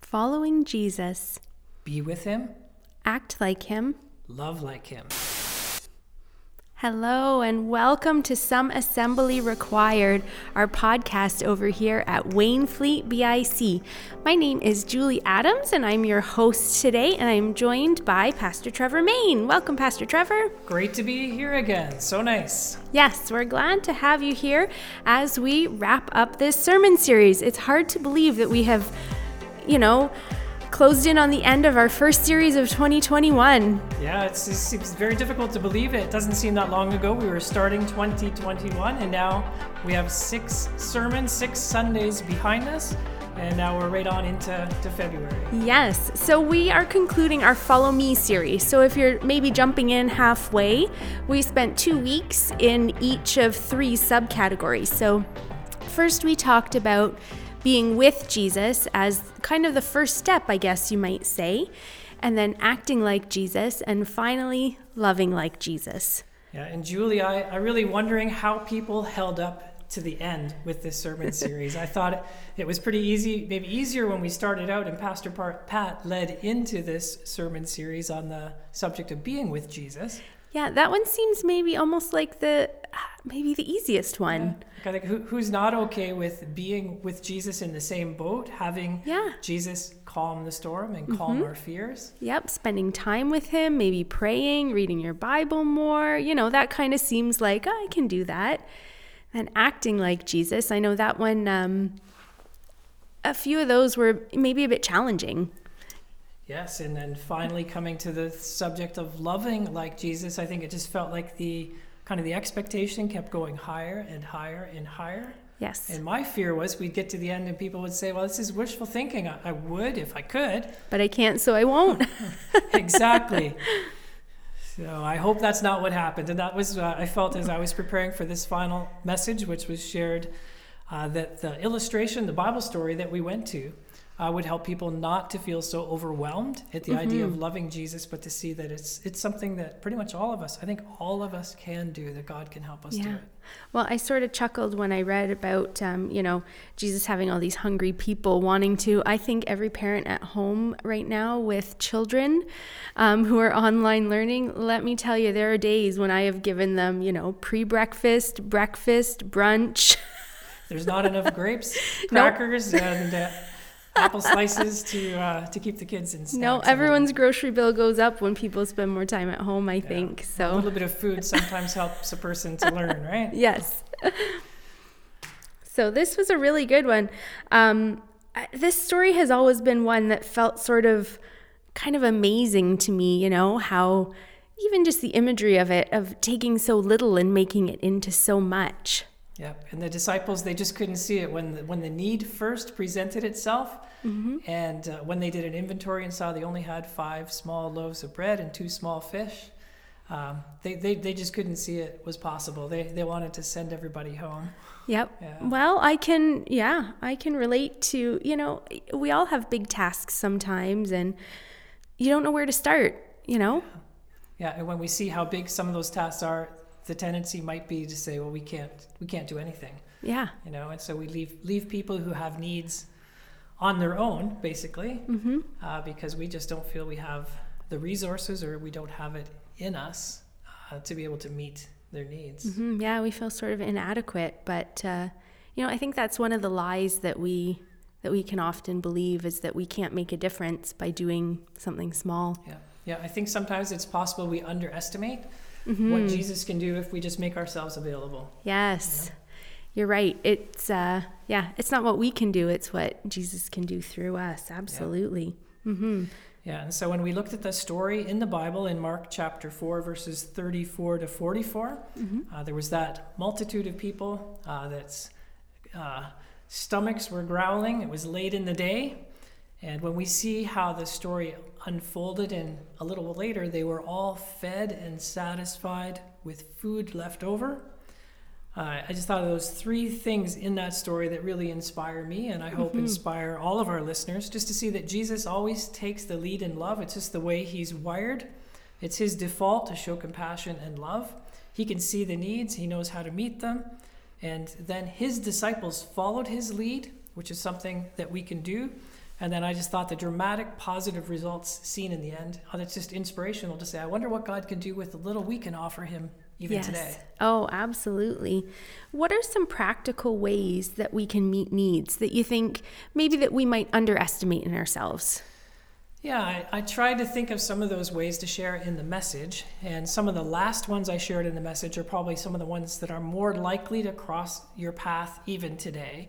Following Jesus. Be with him. Act like him. Love like him. Hello, and welcome to Some Assembly Required, our podcast over here at Wainfleet BIC. My name is Julie Adams, and I'm your host today, and I'm joined by Pastor Trevor Main. Welcome, Pastor Trevor. Great to be here again. So nice. Yes, we're glad to have you here as we wrap up this sermon series. It's hard to believe that we have, you know, closed in on the end of our first series of 2021. Yeah, it's, it seems very difficult to believe it. It doesn't seem that long ago. We were starting 2021, and now we have six sermons, six Sundays behind us. And now we're right on into to February. Yes. So we are concluding our Follow Me series. So if you're maybe jumping in halfway, we spent two weeks in each of three subcategories. So first, we talked about being with Jesus as kind of the first step, I guess you might say, and then acting like Jesus, and finally loving like Jesus. Yeah, and Julie, I, I really wondering how people held up to the end with this sermon series. I thought it was pretty easy, maybe easier when we started out, and Pastor Pat led into this sermon series on the subject of being with Jesus. Yeah, that one seems maybe almost like the maybe the easiest one. Yeah. Like who, who's not okay with being with Jesus in the same boat, having yeah. Jesus calm the storm and calm Mhm. our fears? Yep, spending time with him, maybe praying, reading your Bible more. You know, that kind of seems like oh, I can do that. And acting like Jesus, I know that one. Um, a few of those were maybe a bit challenging. Yes, and then finally coming to the subject of loving like Jesus, I think it just felt like the kind of the expectation kept going higher and higher and higher. Yes. And my fear was we'd get to the end and people would say, well, this is wishful thinking. I, I would if I could. But I can't, so I won't. exactly. So I hope that's not what happened. And that was, uh, I felt as I was preparing for this final message, which was shared, uh, that the illustration, the Bible story that we went to, uh, would help people not to feel so overwhelmed at the idea of loving Jesus, but to see that it's it's something that pretty much all of us, I think all of us can do. That God can help us do Yeah. it. Well, I sort of chuckled when I read about, um, you know, Jesus having all these hungry people wanting to. I think every parent at home right now with children um, who are online learning, let me tell you, there are days when I have given them, you know, pre breakfast, breakfast, brunch. There's not enough grapes, Nope. crackers, and uh, apple slices to uh, to keep the kids in. no, everyone's grocery bill goes up when people spend more time at home, I Yeah. think. So. A little bit of food sometimes helps a person to learn, right? yes. so this was a really good one. Um, this story has always been one that felt sort of kind of amazing to me, you know, how even just the imagery of it, of taking so little and making it into so much. Yep. And the disciples, they just couldn't see it when the, when the need first presented itself, and uh, when they did an inventory and saw they only had five small loaves of bread and two small fish. Um, they, they, they just couldn't see it was possible. They, they wanted to send everybody home. Yep. Yeah. Well, I can, yeah, I can relate to, you know, we all have big tasks sometimes and you don't know where to start, you know? Yeah, and when we see how big some of those tasks are, the tendency might be to say, well, we can't we can't do anything. Yeah. you know and so we leave leave people who have needs on their own basically Mm-hmm. uh, because we just don't feel we have the resources or we don't have it in us uh, to be able to meet their needs hmm Yeah, we feel sort of inadequate, but uh, you know, I think that's one of the lies that we that we can often believe is that we can't make a difference by doing something small. yeah yeah i think sometimes it's possible we underestimate Mhm. what jesus can do if we just make ourselves available Yes, you're right. It's uh, yeah, it's not what we can do; it's what Jesus can do through us. Absolutely. Mm-hmm. Yeah, and so when we looked at the story in the Bible in Mark chapter 4, verses 34 to 44, uh, there was that multitude of people uh, that's uh, stomachs were growling. It was late in the day. And when we see how the story unfolded, and a little later, they were all fed and satisfied with food left over. Uh, I just thought of those three things in that story that really inspire me, and I hope inspire all of our listeners just to see that Jesus always takes the lead in love. It's just the way he's wired, it's his default to show compassion and love. He can see the needs, he knows how to meet them. And then his disciples followed his lead which is something that we can do. And then I just thought the dramatic positive results seen in the end, oh, that's just inspirational to say, I wonder what God can do with the little we can offer Him even yes. today. Oh, absolutely. What are some practical ways that we can meet needs that you think maybe that we might underestimate in ourselves? Yeah, I, I, tried to think of some of those ways to share in the message, and some of the last ones I shared in the message are probably some of the ones that are more likely to cross your path even today.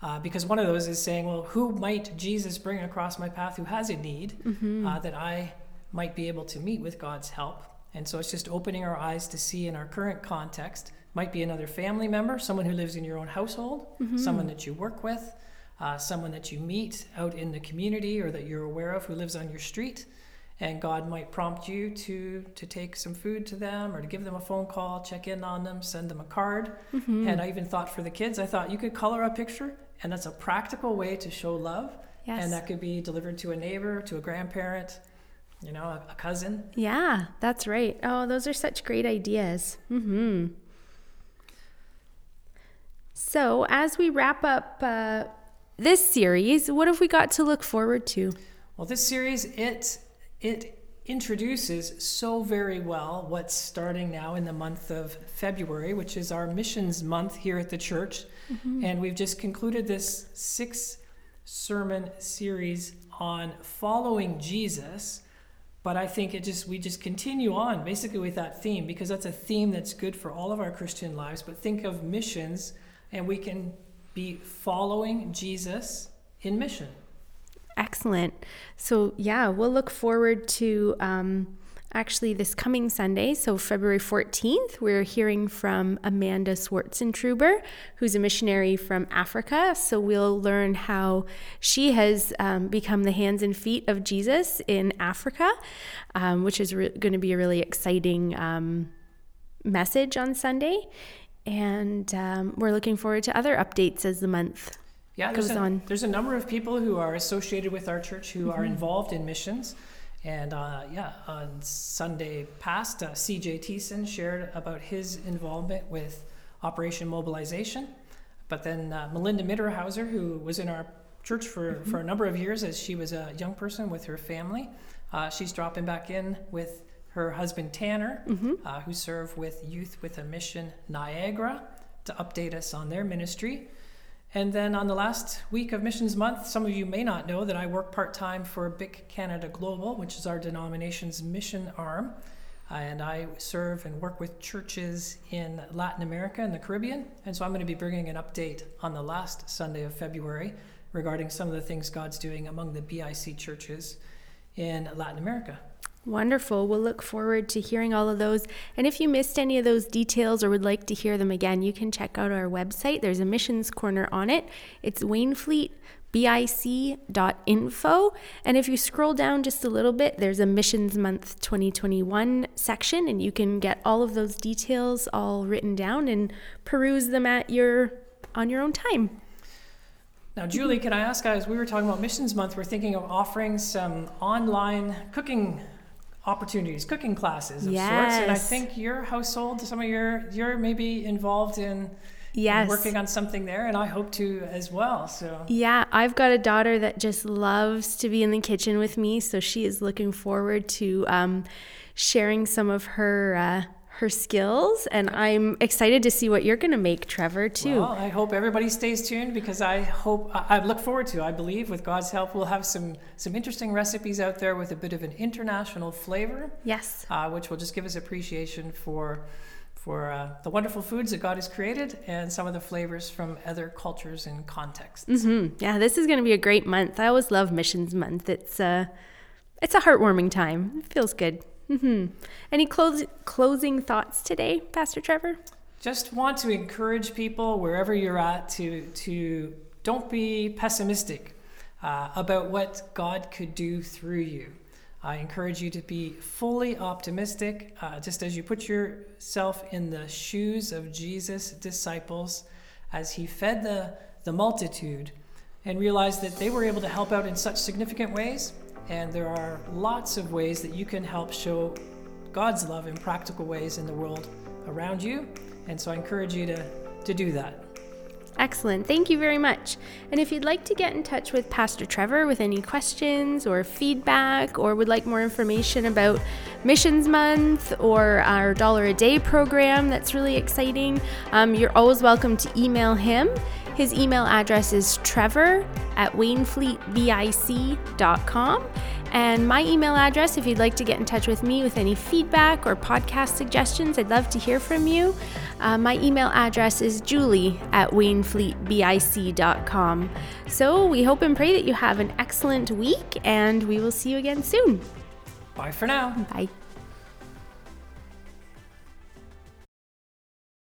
Uh, because one of those is saying, well, who might Jesus bring across my path who has a need mm-hmm. uh, that I might be able to meet with God's help? And so it's just opening our eyes to see in our current context. Might be another family member, someone who lives in your own household, mm-hmm. someone that you work with, uh, someone that you meet out in the community or that you're aware of who lives on your street. And God might prompt you to to take some food to them or to give them a phone call, check in on them, send them a card. Mm-hmm. And I even thought for the kids, I thought you could color a picture, and that's a practical way to show love. Yes. And that could be delivered to a neighbor, to a grandparent, you know, a, a cousin. Yeah, that's right. Oh, those are such great ideas. Mm-hmm. So, as we wrap up uh, this series, what have we got to look forward to? Well, this series it it introduces so very well what's starting now in the month of February, which is our missions month here at the church, mm-hmm. and we've just concluded this six sermon series on following Jesus but I think it just we just continue on basically with that theme because that's a theme that's good for all of our Christian lives. But think of missions, and we can be following Jesus in mission. Excellent. So yeah, we'll look forward to. Um, actually this coming Sunday, so February 14th, we're hearing from Amanda Swartzentruber, who's a missionary from Africa. So we'll learn how she has um, become the hands and feet of Jesus in Africa, um, which is re- going to be a really exciting um, message on Sunday. And um, we're looking forward to other updates as the month yeah, goes a, on. There's a number of people who are associated with our church who mm-hmm. are involved in missions. And uh, yeah, on Sunday past, uh, CJ Thiessen shared about his involvement with Operation Mobilization. But then uh, Melinda Mitterhauser, who was in our church for, mm-hmm. for a number of years as she was a young person with her family, uh, she's dropping back in with her husband Tanner, mm-hmm. Uh, who serve with Youth with a Mission Niagara, to update us on their ministry. And then on the last week of Missions Month, some of you may not know that I work part time for BIC Canada Global, which is our denomination's mission arm. Uh, and I serve and work with churches in Latin America and the Caribbean. And so I'm going to be bringing an update on the last Sunday of February regarding some of the things God's doing among the BIC churches in Latin America. Wonderful. We'll look forward to hearing all of those. And if you missed any of those details or would like to hear them again, you can check out our website. There's a missions corner on it. It's wainfleetbic.info. And if you scroll down just a little bit, there's a Missions Month 2021 section, and you can get all of those details all written down and peruse them at your on your own time. Now, Julie, can I ask, guys? We were talking about Missions Month. We're thinking of offering some online cooking opportunities, cooking classes of yes. sorts. And I think your household, some of your, you're maybe involved in yes. working on something there, and I hope to as well. So yeah, I've got a daughter that just loves to be in the kitchen with me, so she is looking forward to um, sharing some of her. Uh, her skills and I'm excited to see what you're going to make Trevor too. Well, I hope everybody stays tuned because I hope I look forward to I believe with God's help we'll have some some interesting recipes out there with a bit of an international flavor. Yes. Uh, which will just give us appreciation for for uh, the wonderful foods that God has created and some of the flavors from other cultures and contexts. Mm-hmm. Yeah, this is going to be a great month. I always love Missions Month. It's uh, it's a heartwarming time. It feels good. Mm-hmm. Any close, closing thoughts today, Pastor Trevor? Just want to encourage people wherever you're at to to don't be pessimistic uh, about what God could do through you. I encourage you to be fully optimistic, uh, just as you put yourself in the shoes of Jesus' disciples as he fed the, the multitude and realized that they were able to help out in such significant ways and there are lots of ways that you can help show God's love in practical ways in the world around you. And so I encourage you to, to do that. Excellent. Thank you very much. And if you'd like to get in touch with Pastor Trevor with any questions or feedback, or would like more information about Missions Month or our Dollar a Day program that's really exciting, um, you're always welcome to email him. His email address is trevor at wainfleetbic.com. And my email address, if you'd like to get in touch with me with any feedback or podcast suggestions, I'd love to hear from you. Uh, my email address is julie at wainfleetbic.com. So we hope and pray that you have an excellent week, and we will see you again soon. Bye for now. Bye.